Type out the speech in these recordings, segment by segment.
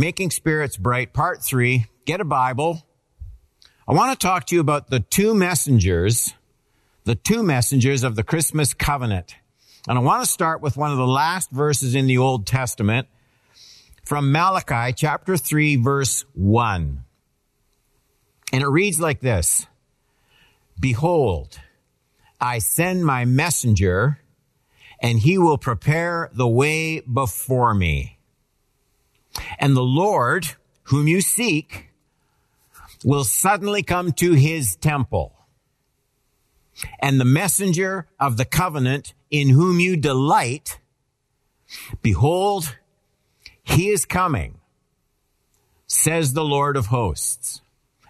Making Spirits Bright, Part 3. Get a Bible. I want to talk to you about the two messengers, the two messengers of the Christmas covenant. And I want to start with one of the last verses in the Old Testament from Malachi chapter 3 verse 1. And it reads like this. Behold, I send my messenger and he will prepare the way before me. And the Lord, whom you seek, will suddenly come to his temple. And the messenger of the covenant in whom you delight, behold, he is coming, says the Lord of hosts.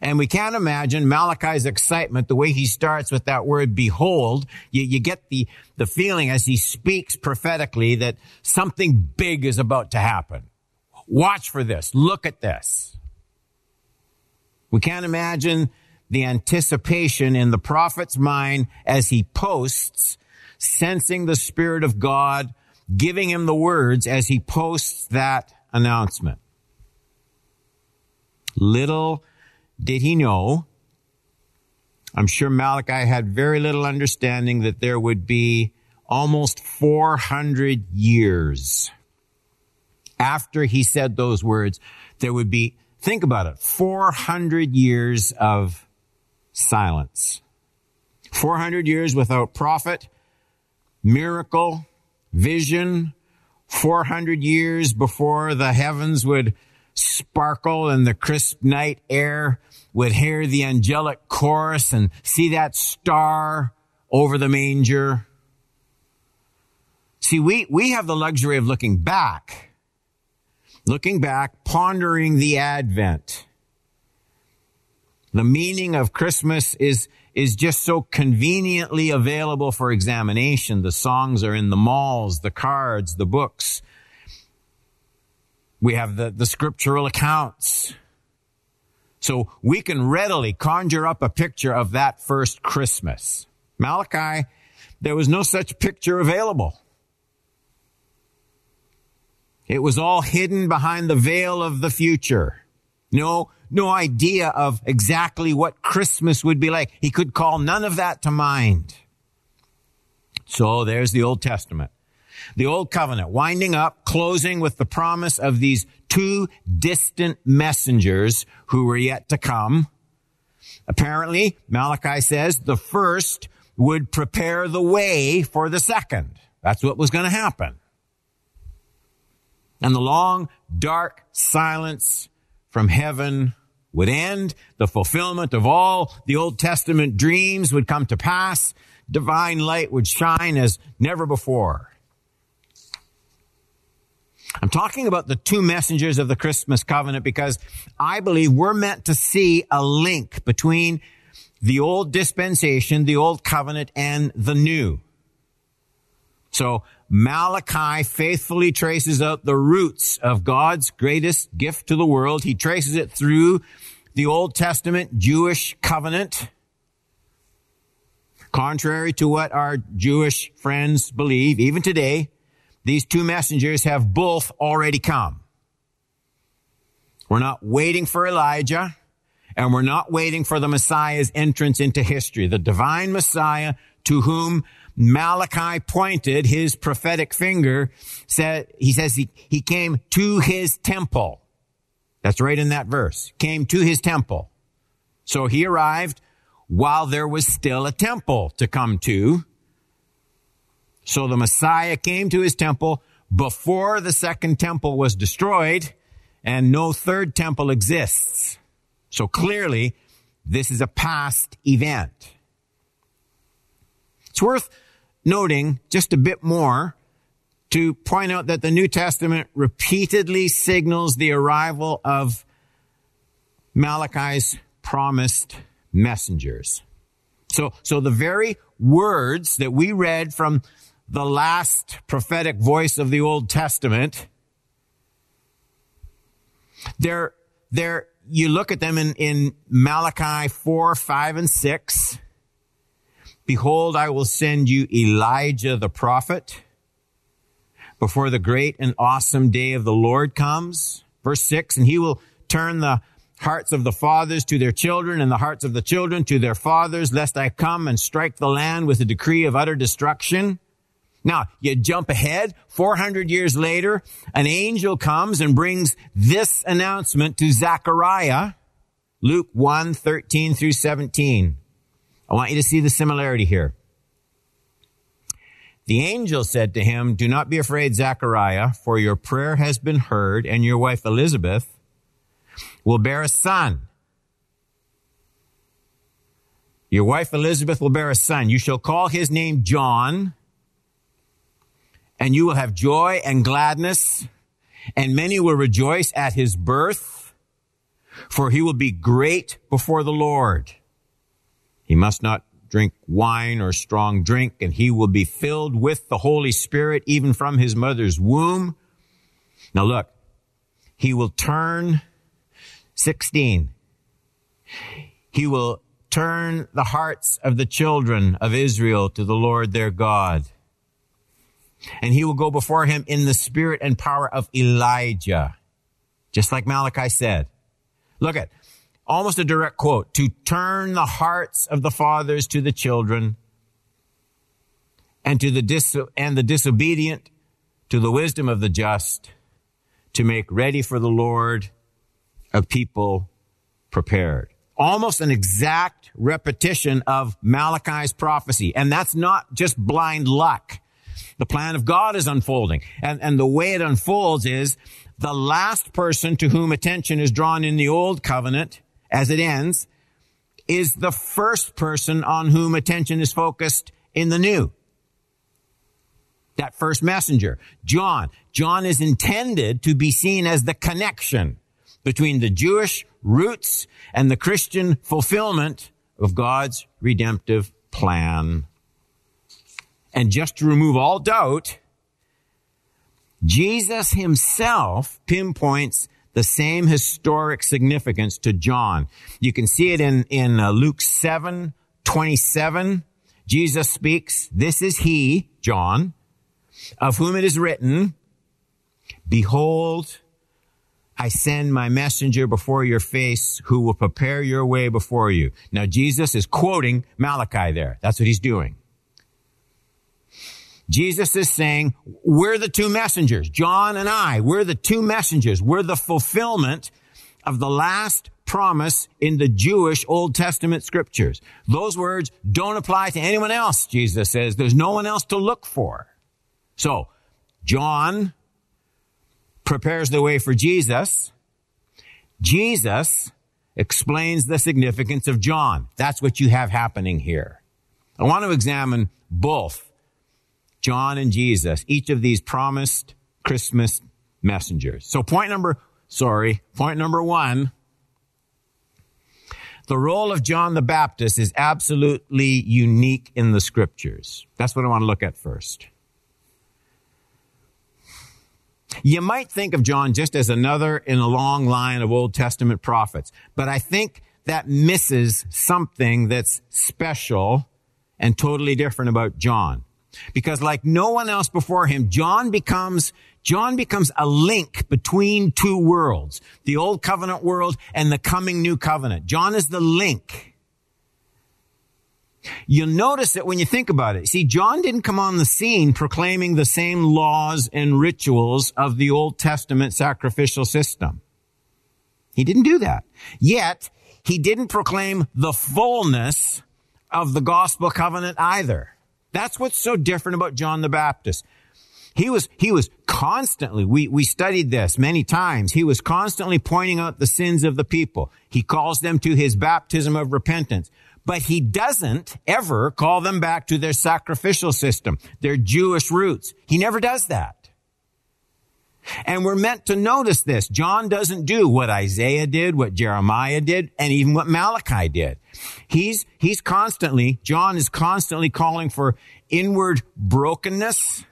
And we can't imagine Malachi's excitement, the way he starts with that word behold. You, you, get the, the feeling as he speaks prophetically that something big is about to happen. Watch for this. Look at this. We can't imagine the anticipation in the prophet's mind as he posts, sensing the Spirit of God, giving him the words as he posts that announcement. Little did he know? I'm sure Malachi had very little understanding that there would be almost 400 years after he said those words. There would be, think about it, 400 years of silence. 400 years without prophet, miracle, vision, 400 years before the heavens would sparkle and the crisp night air would hear the angelic chorus and see that star over the manger. See, we, we have the luxury of looking back, looking back, pondering the Advent. The meaning of Christmas is, is just so conveniently available for examination. The songs are in the malls, the cards, the books. We have the, the scriptural accounts. So we can readily conjure up a picture of that first Christmas. Malachi, there was no such picture available. It was all hidden behind the veil of the future. No, no idea of exactly what Christmas would be like. He could call none of that to mind. So there's the Old Testament. The Old Covenant winding up, closing with the promise of these two distant messengers who were yet to come. Apparently, Malachi says the first would prepare the way for the second. That's what was going to happen. And the long, dark silence from heaven would end. The fulfillment of all the Old Testament dreams would come to pass. Divine light would shine as never before. I'm talking about the two messengers of the Christmas covenant because I believe we're meant to see a link between the old dispensation, the old covenant, and the new. So Malachi faithfully traces out the roots of God's greatest gift to the world. He traces it through the Old Testament Jewish covenant. Contrary to what our Jewish friends believe, even today, these two messengers have both already come. We're not waiting for Elijah and we're not waiting for the Messiah's entrance into history. The divine Messiah to whom Malachi pointed his prophetic finger said, he says he, he came to his temple. That's right in that verse. Came to his temple. So he arrived while there was still a temple to come to. So the Messiah came to his temple before the second temple was destroyed and no third temple exists. So clearly, this is a past event. It's worth noting just a bit more to point out that the New Testament repeatedly signals the arrival of Malachi's promised messengers. So, so the very words that we read from the last prophetic voice of the Old Testament, they're, they're, you look at them in, in Malachi 4, 5, and 6. Behold, I will send you Elijah the prophet before the great and awesome day of the Lord comes. Verse 6, and he will turn the hearts of the fathers to their children and the hearts of the children to their fathers, lest I come and strike the land with a decree of utter destruction. Now, you jump ahead, 400 years later, an angel comes and brings this announcement to Zechariah, Luke 1, 13 through 17. I want you to see the similarity here. The angel said to him, Do not be afraid, Zechariah, for your prayer has been heard, and your wife Elizabeth will bear a son. Your wife Elizabeth will bear a son. You shall call his name John, and you will have joy and gladness, and many will rejoice at his birth, for he will be great before the Lord. He must not drink wine or strong drink, and he will be filled with the Holy Spirit even from his mother's womb. Now look, he will turn 16. He will turn the hearts of the children of Israel to the Lord their God. And he will go before him in the spirit and power of Elijah. Just like Malachi said. Look at, almost a direct quote, to turn the hearts of the fathers to the children and to the dis- and the disobedient to the wisdom of the just to make ready for the Lord a people prepared. Almost an exact repetition of Malachi's prophecy. And that's not just blind luck. The plan of God is unfolding. And, and the way it unfolds is the last person to whom attention is drawn in the old covenant as it ends is the first person on whom attention is focused in the new. That first messenger, John. John is intended to be seen as the connection between the Jewish roots and the Christian fulfillment of God's redemptive plan. And just to remove all doubt, Jesus himself pinpoints the same historic significance to John. You can see it in, in uh, Luke 7, 27. Jesus speaks, this is he, John, of whom it is written, behold, I send my messenger before your face who will prepare your way before you. Now Jesus is quoting Malachi there. That's what he's doing. Jesus is saying, we're the two messengers. John and I, we're the two messengers. We're the fulfillment of the last promise in the Jewish Old Testament scriptures. Those words don't apply to anyone else, Jesus says. There's no one else to look for. So, John prepares the way for Jesus. Jesus explains the significance of John. That's what you have happening here. I want to examine both John and Jesus, each of these promised Christmas messengers. So point number, sorry, point number one, the role of John the Baptist is absolutely unique in the scriptures. That's what I want to look at first. You might think of John just as another in a long line of Old Testament prophets, but I think that misses something that's special and totally different about John. Because like no one else before him, John becomes, John becomes a link between two worlds, the old covenant world and the coming new covenant. John is the link. You'll notice that when you think about it. See, John didn't come on the scene proclaiming the same laws and rituals of the Old Testament sacrificial system. He didn't do that. Yet, he didn't proclaim the fullness of the gospel covenant either. That's what's so different about John the Baptist. He was, he was constantly, we, we studied this many times. He was constantly pointing out the sins of the people. He calls them to his baptism of repentance but he doesn't ever call them back to their sacrificial system, their Jewish roots. He never does that. And we're meant to notice this. John doesn't do what Isaiah did, what Jeremiah did, and even what Malachi did. He's, he's constantly, John is constantly calling for inward brokenness,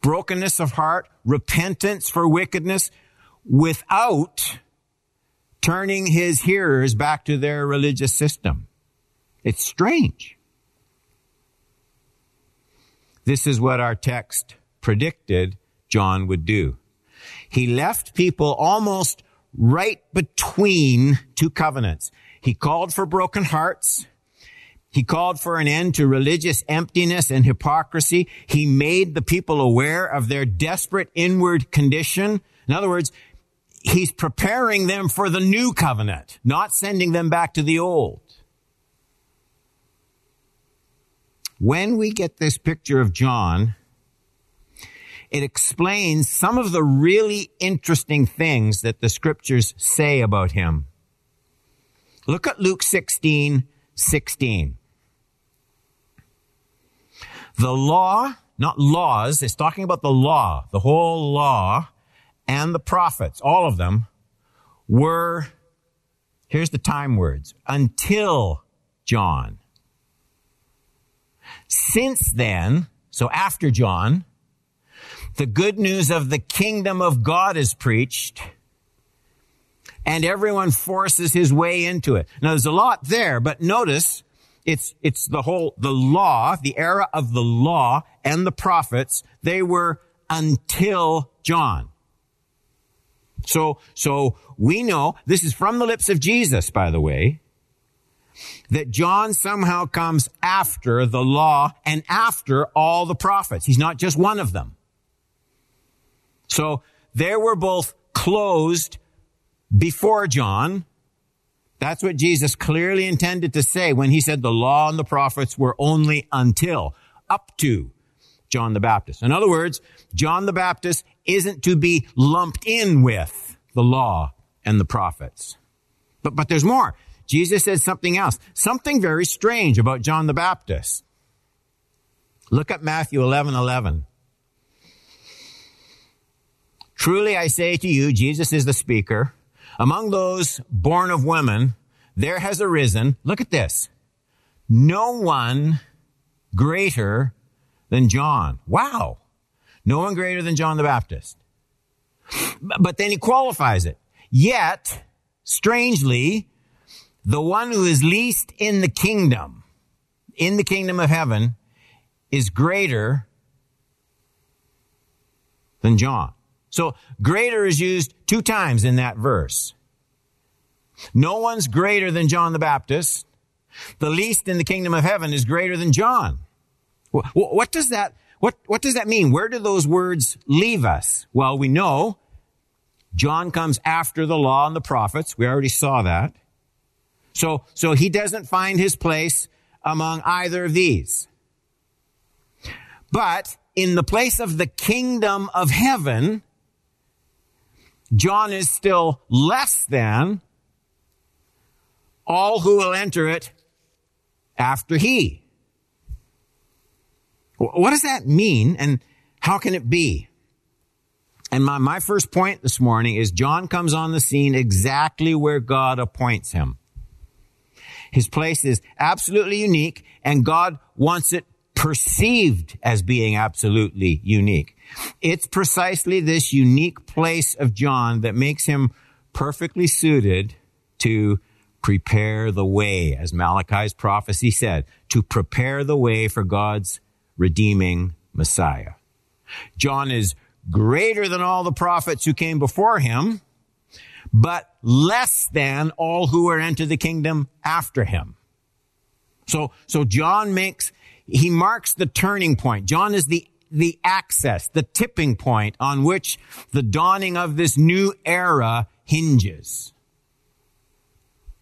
brokenness of heart, repentance for wickedness without turning his hearers back to their religious system. It's strange. This is what our text predicted John would do. He left people almost right between two covenants. He called for broken hearts. He called for an end to religious emptiness and hypocrisy. He made the people aware of their desperate inward condition. In other words, he's preparing them for the new covenant, not sending them back to the old. When we get this picture of John, it explains some of the really interesting things that the scriptures say about him. Look at Luke 16, 16. The law, not laws, it's talking about the law, the whole law and the prophets, all of them were, here's the time words, until John. Since then, so after John, the good news of the kingdom of God is preached and everyone forces his way into it. Now there's a lot there, but notice it's, it's the whole, the law, the era of the law and the prophets. They were until John. So, so we know this is from the lips of Jesus, by the way, that John somehow comes after the law and after all the prophets. He's not just one of them. So they were both closed before John. That's what Jesus clearly intended to say when he said the law and the prophets were only until, up to John the Baptist. In other words, John the Baptist isn't to be lumped in with the law and the prophets. But, but there's more. Jesus says something else, something very strange about John the Baptist. Look at Matthew 11, 11. Truly I say to you, Jesus is the speaker, among those born of women, there has arisen, look at this, no one greater than John. Wow. No one greater than John the Baptist. But then he qualifies it. Yet, strangely, the one who is least in the kingdom, in the kingdom of heaven, is greater than John. So greater is used two times in that verse. No one's greater than John the Baptist. The least in the kingdom of heaven is greater than John. What does that, what, what does that mean? Where do those words leave us? Well, we know John comes after the law and the prophets. We already saw that. So, so he doesn't find his place among either of these. But in the place of the kingdom of heaven, John is still less than all who will enter it after he. What does that mean and how can it be? And my, my first point this morning is John comes on the scene exactly where God appoints him. His place is absolutely unique and God wants it perceived as being absolutely unique. It's precisely this unique place of John that makes him perfectly suited to prepare the way, as Malachi's prophecy said, to prepare the way for God's redeeming Messiah. John is greater than all the prophets who came before him, but less than all who are entered the kingdom after him. So, so John makes, he marks the turning point. John is the the access, the tipping point on which the dawning of this new era hinges.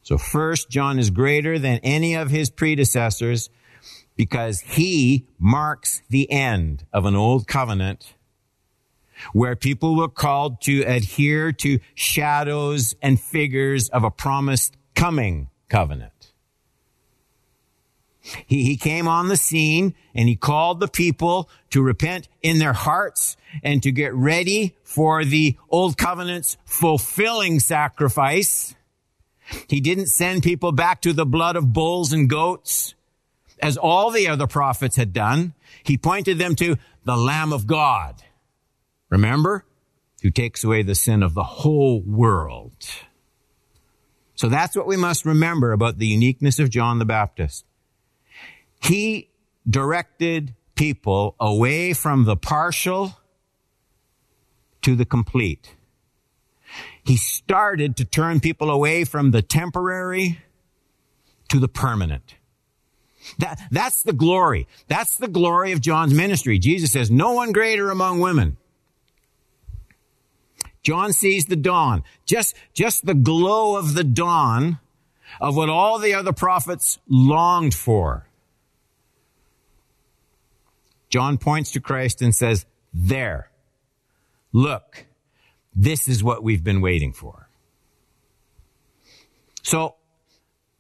So first, John is greater than any of his predecessors because he marks the end of an old covenant where people were called to adhere to shadows and figures of a promised coming covenant. He, he came on the scene and he called the people to repent in their hearts and to get ready for the old covenant's fulfilling sacrifice. He didn't send people back to the blood of bulls and goats as all the other prophets had done. He pointed them to the Lamb of God. Remember? Who takes away the sin of the whole world. So that's what we must remember about the uniqueness of John the Baptist. He directed people away from the partial to the complete. He started to turn people away from the temporary to the permanent. That, that's the glory. That's the glory of John's ministry. Jesus says, no one greater among women. John sees the dawn, just, just the glow of the dawn of what all the other prophets longed for. John points to Christ and says, there, look, this is what we've been waiting for. So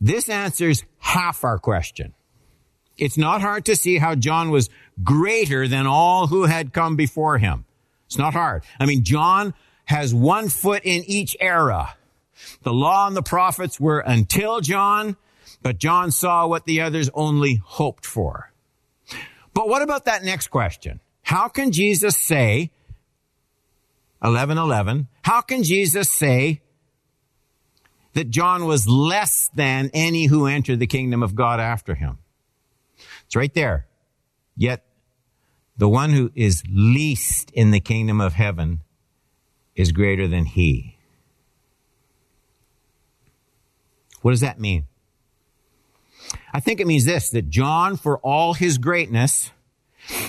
this answers half our question. It's not hard to see how John was greater than all who had come before him. It's not hard. I mean, John has one foot in each era. The law and the prophets were until John, but John saw what the others only hoped for. But what about that next question? How can Jesus say, 11:11, how can Jesus say that John was less than any who entered the kingdom of God after him? It's right there. Yet the one who is least in the kingdom of heaven is greater than he. What does that mean? I think it means this, that John, for all his greatness,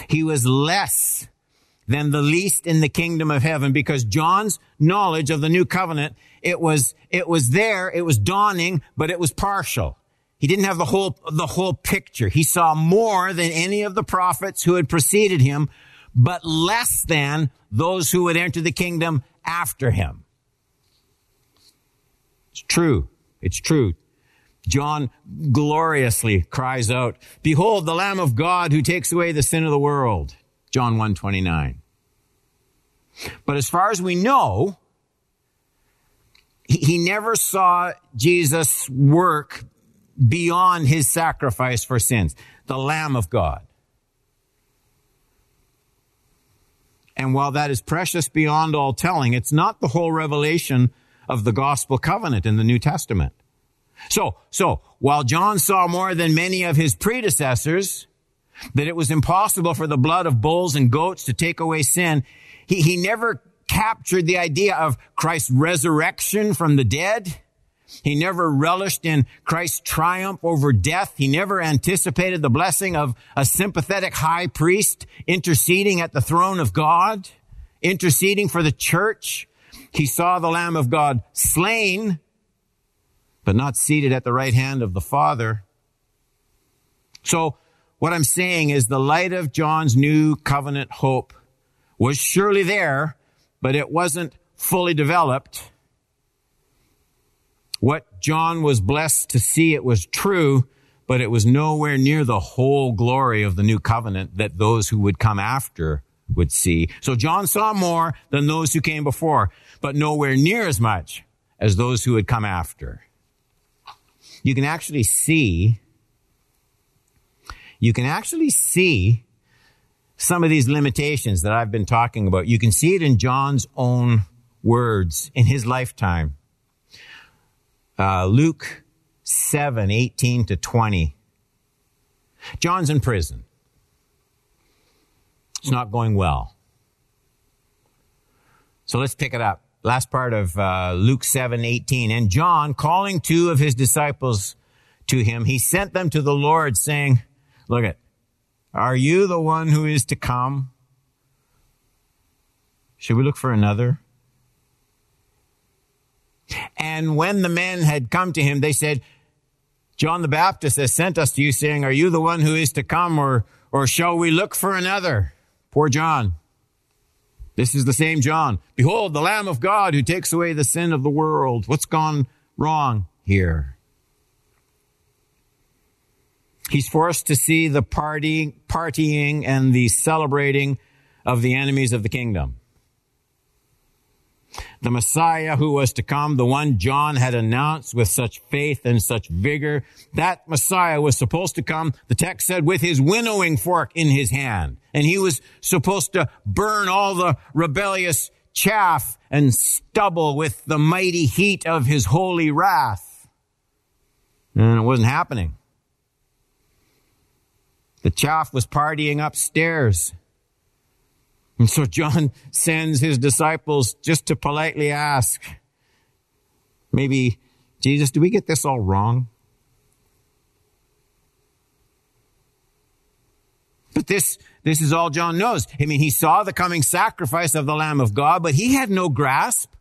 he was less than the least in the kingdom of heaven because John's knowledge of the new covenant, it was, it was there, it was dawning, but it was partial. He didn't have the whole, the whole picture. He saw more than any of the prophets who had preceded him, but less than those who would enter the kingdom after him. It's true. It's true. John gloriously cries out, behold the Lamb of God who takes away the sin of the world. John 129. But as far as we know, he, he never saw Jesus work beyond his sacrifice for sins, the Lamb of God. And while that is precious beyond all telling, it's not the whole revelation of the gospel covenant in the New Testament. So, so, while John saw more than many of his predecessors, that it was impossible for the blood of bulls and goats to take away sin, he, he never captured the idea of Christ's resurrection from the dead. He never relished in Christ's triumph over death. He never anticipated the blessing of a sympathetic high priest interceding at the throne of God, interceding for the church. He saw the Lamb of God slain, but not seated at the right hand of the Father. So what I'm saying is the light of John's new covenant hope was surely there, but it wasn't fully developed what John was blessed to see, it was true, but it was nowhere near the whole glory of the new covenant that those who would come after would see. So John saw more than those who came before, but nowhere near as much as those who had come after. You can actually see, you can actually see some of these limitations that I've been talking about. You can see it in John's own words in his lifetime. Uh, Luke 7, 18 to 20. John's in prison. It's not going well. So let's pick it up. Last part of uh, Luke 7, 18. And John, calling two of his disciples to him, he sent them to the Lord saying, look at, are you the one who is to come? Should we look for another? And when the men had come to him, they said, John the Baptist has sent us to you saying, are you the one who is to come or, or shall we look for another? Poor John. This is the same John. Behold, the Lamb of God who takes away the sin of the world. What's gone wrong here? He's forced to see the party, partying and the celebrating of the enemies of the kingdom the Messiah who was to come, the one John had announced with such faith and such vigor. That Messiah was supposed to come, the text said, with his winnowing fork in his hand. And he was supposed to burn all the rebellious chaff and stubble with the mighty heat of his holy wrath. And it wasn't happening. The chaff was partying upstairs. And so John sends his disciples just to politely ask, maybe, Jesus, do we get this all wrong? But this, this is all John knows. I mean, he saw the coming sacrifice of the Lamb of God, but he had no grasp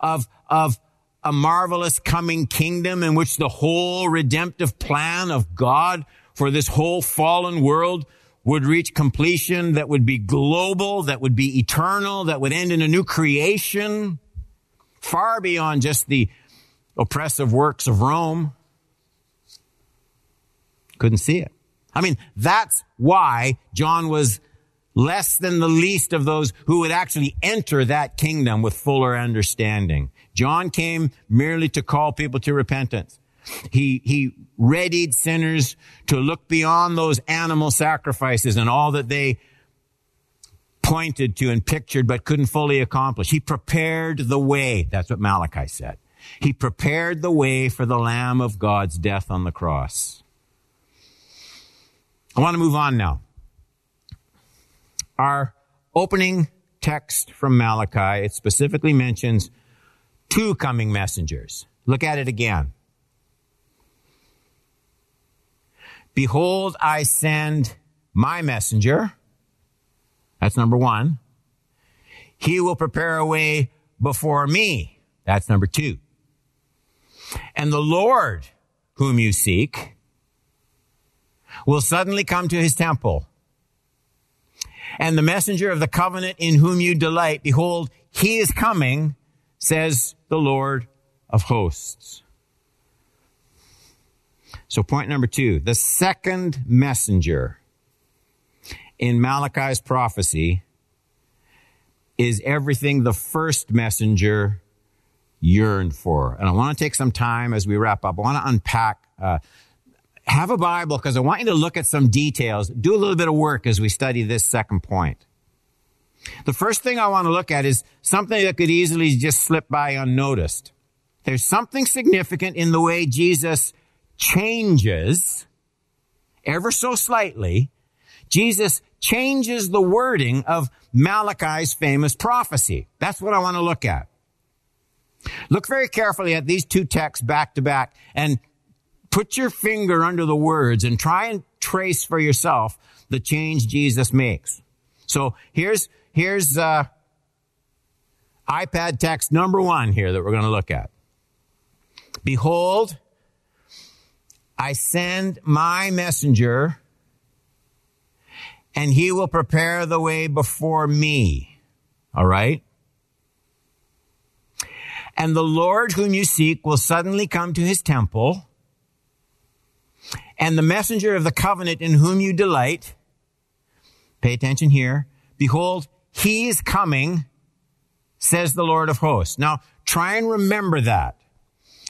of, of a marvelous coming kingdom in which the whole redemptive plan of God for this whole fallen world would reach completion, that would be global, that would be eternal, that would end in a new creation, far beyond just the oppressive works of Rome. Couldn't see it. I mean, that's why John was less than the least of those who would actually enter that kingdom with fuller understanding. John came merely to call people to repentance. He, he readied sinners to look beyond those animal sacrifices and all that they pointed to and pictured but couldn't fully accomplish. He prepared the way. That's what Malachi said. He prepared the way for the Lamb of God's death on the cross. I want to move on now. Our opening text from Malachi, it specifically mentions two coming messengers. Look at it again. Behold, I send my messenger. That's number one. He will prepare a way before me. That's number two. And the Lord whom you seek will suddenly come to his temple. And the messenger of the covenant in whom you delight, behold, he is coming, says the Lord of hosts. So point number two, the second messenger in Malachi's prophecy is everything the first messenger yearned for. And I want to take some time as we wrap up. I want to unpack, uh, have a Bible because I want you to look at some details, do a little bit of work as we study this second point. The first thing I want to look at is something that could easily just slip by unnoticed. There's something significant in the way Jesus changes ever so slightly. Jesus changes the wording of Malachi's famous prophecy. That's what I want to look at. Look very carefully at these two texts back to back and put your finger under the words and try and trace for yourself the change Jesus makes. So here's, here's, uh, iPad text number one here that we're going to look at. Behold, I send my messenger and he will prepare the way before me. All right. And the Lord whom you seek will suddenly come to his temple and the messenger of the covenant in whom you delight. Pay attention here. Behold, he is coming, says the Lord of hosts. Now try and remember that.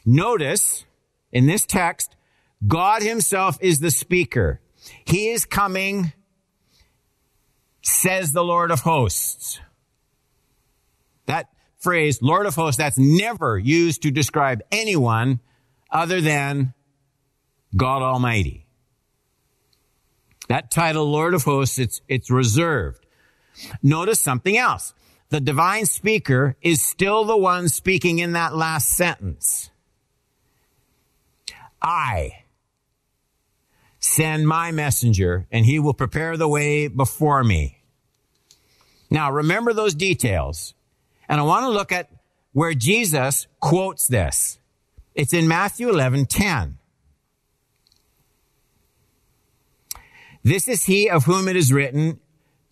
Notice in this text, God himself is the speaker. He is coming, says the Lord of hosts. That phrase, Lord of hosts, that's never used to describe anyone other than God Almighty. That title, Lord of hosts, it's, it's reserved. Notice something else. The divine speaker is still the one speaking in that last sentence. I send my messenger and he will prepare the way before me. Now remember those details. And I want to look at where Jesus quotes this. It's in Matthew 11, 10. This is he of whom it is written,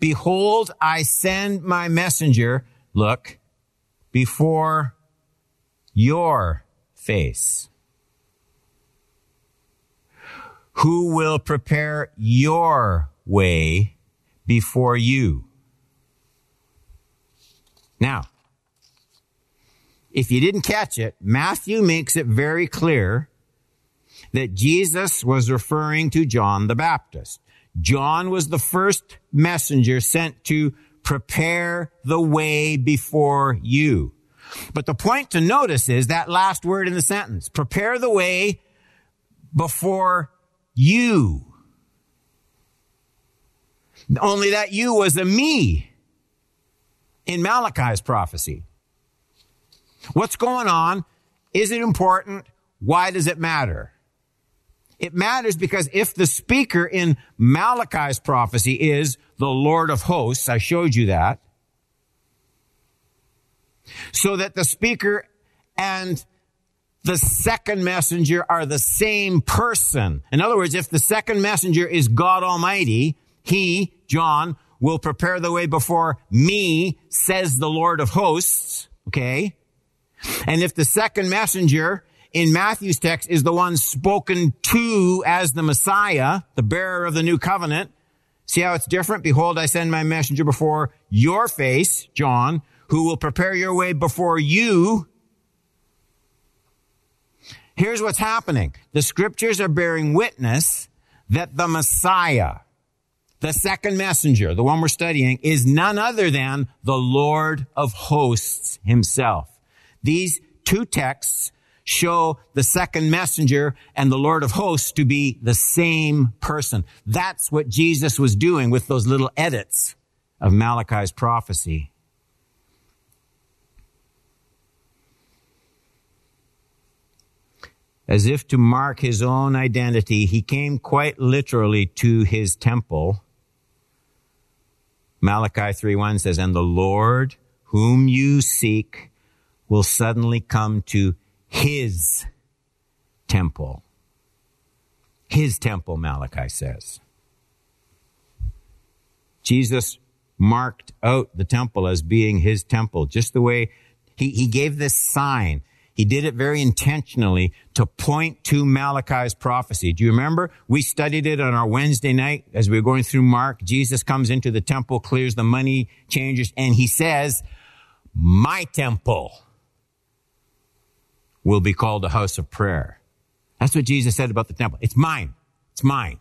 behold, I send my messenger, look, before your face who will prepare your way before you. Now, if you didn't catch it, Matthew makes it very clear that Jesus was referring to John the Baptist. John was the first messenger sent to prepare the way before you. But the point to notice is that last word in the sentence, prepare the way before you. Only that you was a me. in Malachi's prophecy? What's going on? Is it important? Why does it matter? It matters because if the speaker in Malachi's prophecy is the Lord of hosts, I showed you that, so that the speaker and the second messenger are the same person. In other words, if the second messenger is God Almighty, he, John, will prepare the way before me, says the Lord of hosts. Okay. And if the second messenger in Matthew's text is the one spoken to as the Messiah, the bearer of the new covenant, see how it's different? Behold, I send my messenger before your face, John, who will prepare your way before you, Here's what's happening. The scriptures are bearing witness that the Messiah, the second messenger, the one we're studying, is none other than the Lord of hosts himself. These two texts show the second messenger and the Lord of hosts to be the same person. That's what Jesus was doing with those little edits of Malachi's prophecy. As if to mark his own identity, he came quite literally to his temple. Malachi 3:1 says, "And the Lord whom you seek will suddenly come to his temple." His temple, Malachi says. Jesus marked out the temple as being his temple, just the way he, he gave this sign. He did it very intentionally to point to Malachi's prophecy. Do you remember? We studied it on our Wednesday night as we were going through Mark. Jesus comes into the temple, clears the money changers, and he says, my temple will be called a house of prayer. That's what Jesus said about the temple. It's mine. It's mine.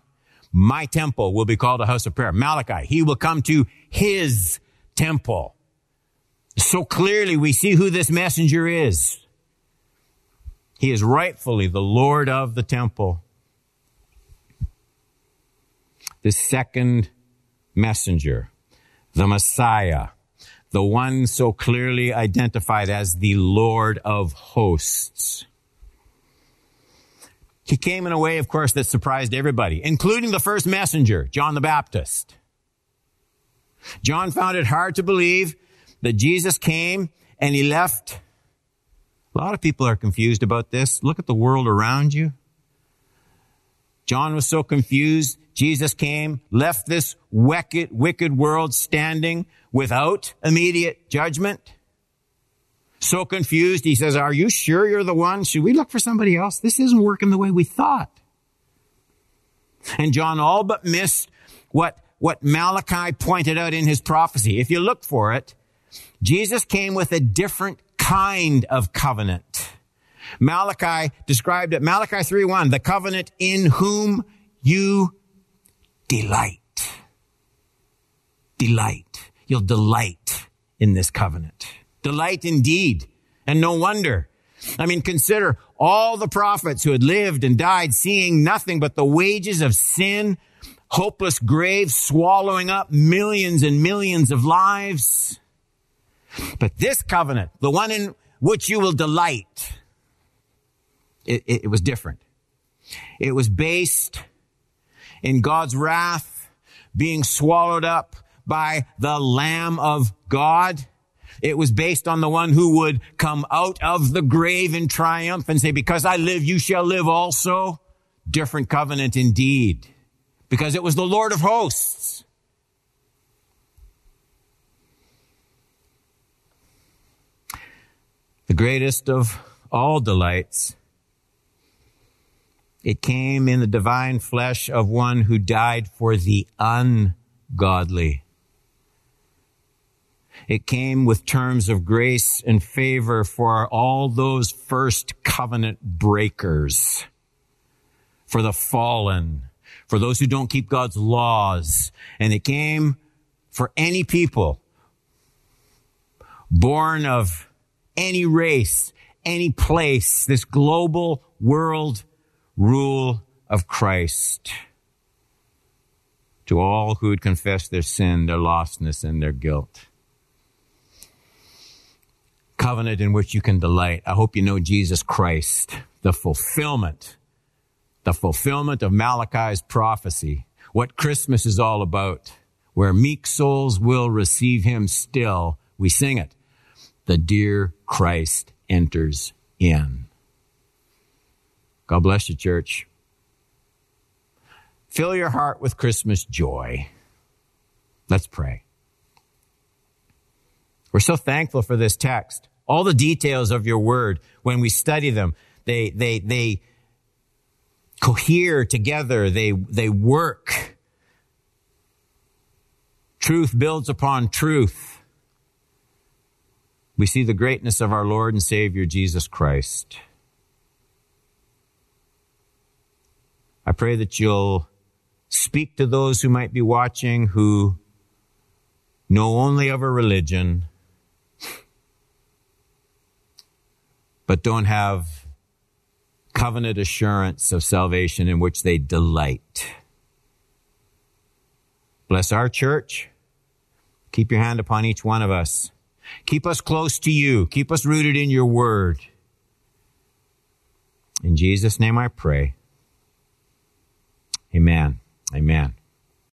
My temple will be called a house of prayer. Malachi, he will come to his temple. So clearly we see who this messenger is. He is rightfully the Lord of the temple. The second messenger, the Messiah, the one so clearly identified as the Lord of hosts. He came in a way, of course, that surprised everybody, including the first messenger, John the Baptist. John found it hard to believe that Jesus came and he left a lot of people are confused about this. Look at the world around you. John was so confused. Jesus came, left this wicked, wicked world standing without immediate judgment. So confused, he says, Are you sure you're the one? Should we look for somebody else? This isn't working the way we thought. And John all but missed what, what Malachi pointed out in his prophecy. If you look for it, Jesus came with a different kind of covenant. Malachi described it, Malachi 3.1, the covenant in whom you delight. Delight. You'll delight in this covenant. Delight indeed. And no wonder. I mean, consider all the prophets who had lived and died seeing nothing but the wages of sin, hopeless graves swallowing up millions and millions of lives. But this covenant, the one in which you will delight, it, it, it was different. It was based in God's wrath being swallowed up by the Lamb of God. It was based on the one who would come out of the grave in triumph and say, because I live, you shall live also. Different covenant indeed. Because it was the Lord of hosts. The greatest of all delights. It came in the divine flesh of one who died for the ungodly. It came with terms of grace and favor for all those first covenant breakers, for the fallen, for those who don't keep God's laws. And it came for any people born of any race, any place, this global world rule of Christ to all who would confess their sin, their lostness, and their guilt. covenant in which you can delight. I hope you know Jesus Christ, the fulfillment, the fulfillment of Malachi's prophecy, what Christmas is all about, where meek souls will receive him still. We sing it. The dear Christ enters in. God bless you, church. Fill your heart with Christmas joy. Let's pray. We're so thankful for this text. All the details of your word, when we study them, they, they, they cohere together. They, they work. Truth builds upon truth. We see the greatness of our Lord and Savior Jesus Christ. I pray that you'll speak to those who might be watching who know only of a religion, but don't have covenant assurance of salvation in which they delight. Bless our church. Keep your hand upon each one of us. Keep us close to you. Keep us rooted in your word. In Jesus' name I pray. Amen. Amen.